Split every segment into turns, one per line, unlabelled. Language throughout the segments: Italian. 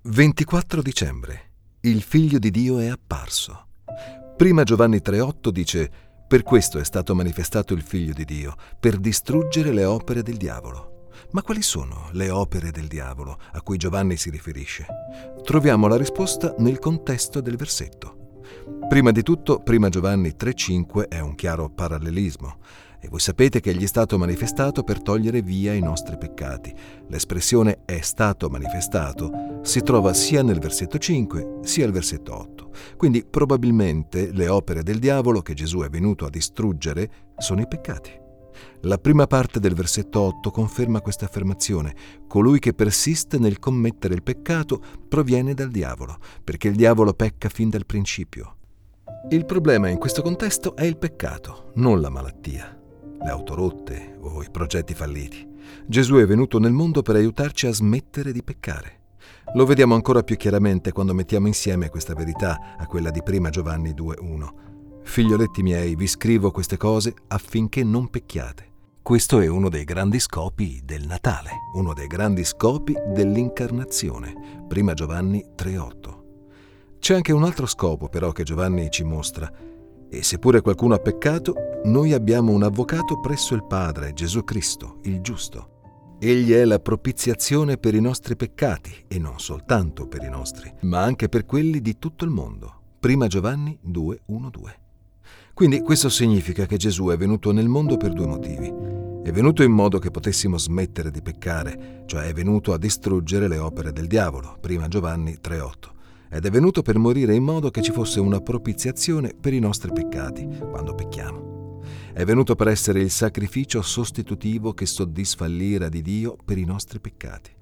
24 dicembre. Il figlio di Dio è apparso. Prima Giovanni 3:8 dice: Per questo è stato manifestato il figlio di Dio, per distruggere le opere del diavolo. Ma quali sono le opere del diavolo a cui Giovanni si riferisce? Troviamo la risposta nel contesto del versetto. Prima di tutto, prima Giovanni 3:5 è un chiaro parallelismo. E voi sapete che egli è stato manifestato per togliere via i nostri peccati. L'espressione è stato manifestato si trova sia nel versetto 5 sia nel versetto 8. Quindi probabilmente le opere del diavolo che Gesù è venuto a distruggere sono i peccati. La prima parte del versetto 8 conferma questa affermazione. Colui che persiste nel commettere il peccato proviene dal diavolo, perché il diavolo pecca fin dal principio. Il problema in questo contesto è il peccato, non la malattia le auto rotte o i progetti falliti. Gesù è venuto nel mondo per aiutarci a smettere di peccare. Lo vediamo ancora più chiaramente quando mettiamo insieme questa verità a quella di prima Giovanni 2.1. Figlioletti miei, vi scrivo queste cose affinché non pecchiate. Questo è uno dei grandi scopi del Natale, uno dei grandi scopi dell'incarnazione. Prima Giovanni 3.8. C'è anche un altro scopo però che Giovanni ci mostra, e seppure qualcuno ha peccato, noi abbiamo un avvocato presso il Padre, Gesù Cristo, il giusto. Egli è la propiziazione per i nostri peccati, e non soltanto per i nostri, ma anche per quelli di tutto il mondo. Prima Giovanni 2.1.2. Quindi questo significa che Gesù è venuto nel mondo per due motivi. È venuto in modo che potessimo smettere di peccare, cioè è venuto a distruggere le opere del diavolo, prima Giovanni 3.8 ed è venuto per morire in modo che ci fosse una propiziazione per i nostri peccati quando pecchiamo. È venuto per essere il sacrificio sostitutivo che soddisfa l'ira di Dio per i nostri peccati.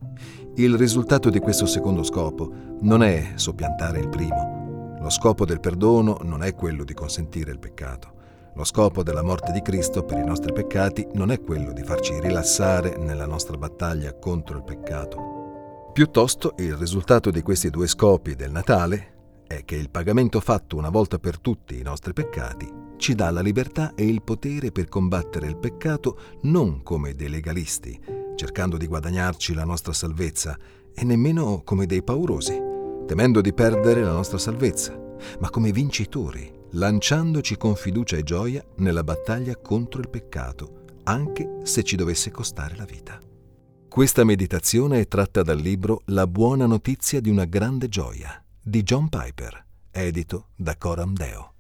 Il risultato di questo secondo scopo non è soppiantare il primo. Lo scopo del perdono non è quello di consentire il peccato. Lo scopo della morte di Cristo per i nostri peccati non è quello di farci rilassare nella nostra battaglia contro il peccato, Piuttosto il risultato di questi due scopi del Natale è che il pagamento fatto una volta per tutti i nostri peccati ci dà la libertà e il potere per combattere il peccato non come dei legalisti, cercando di guadagnarci la nostra salvezza, e nemmeno come dei paurosi, temendo di perdere la nostra salvezza, ma come vincitori, lanciandoci con fiducia e gioia nella battaglia contro il peccato, anche se ci dovesse costare la vita. Questa meditazione è tratta dal libro La buona notizia di una grande gioia di John Piper, edito da Coram Deo.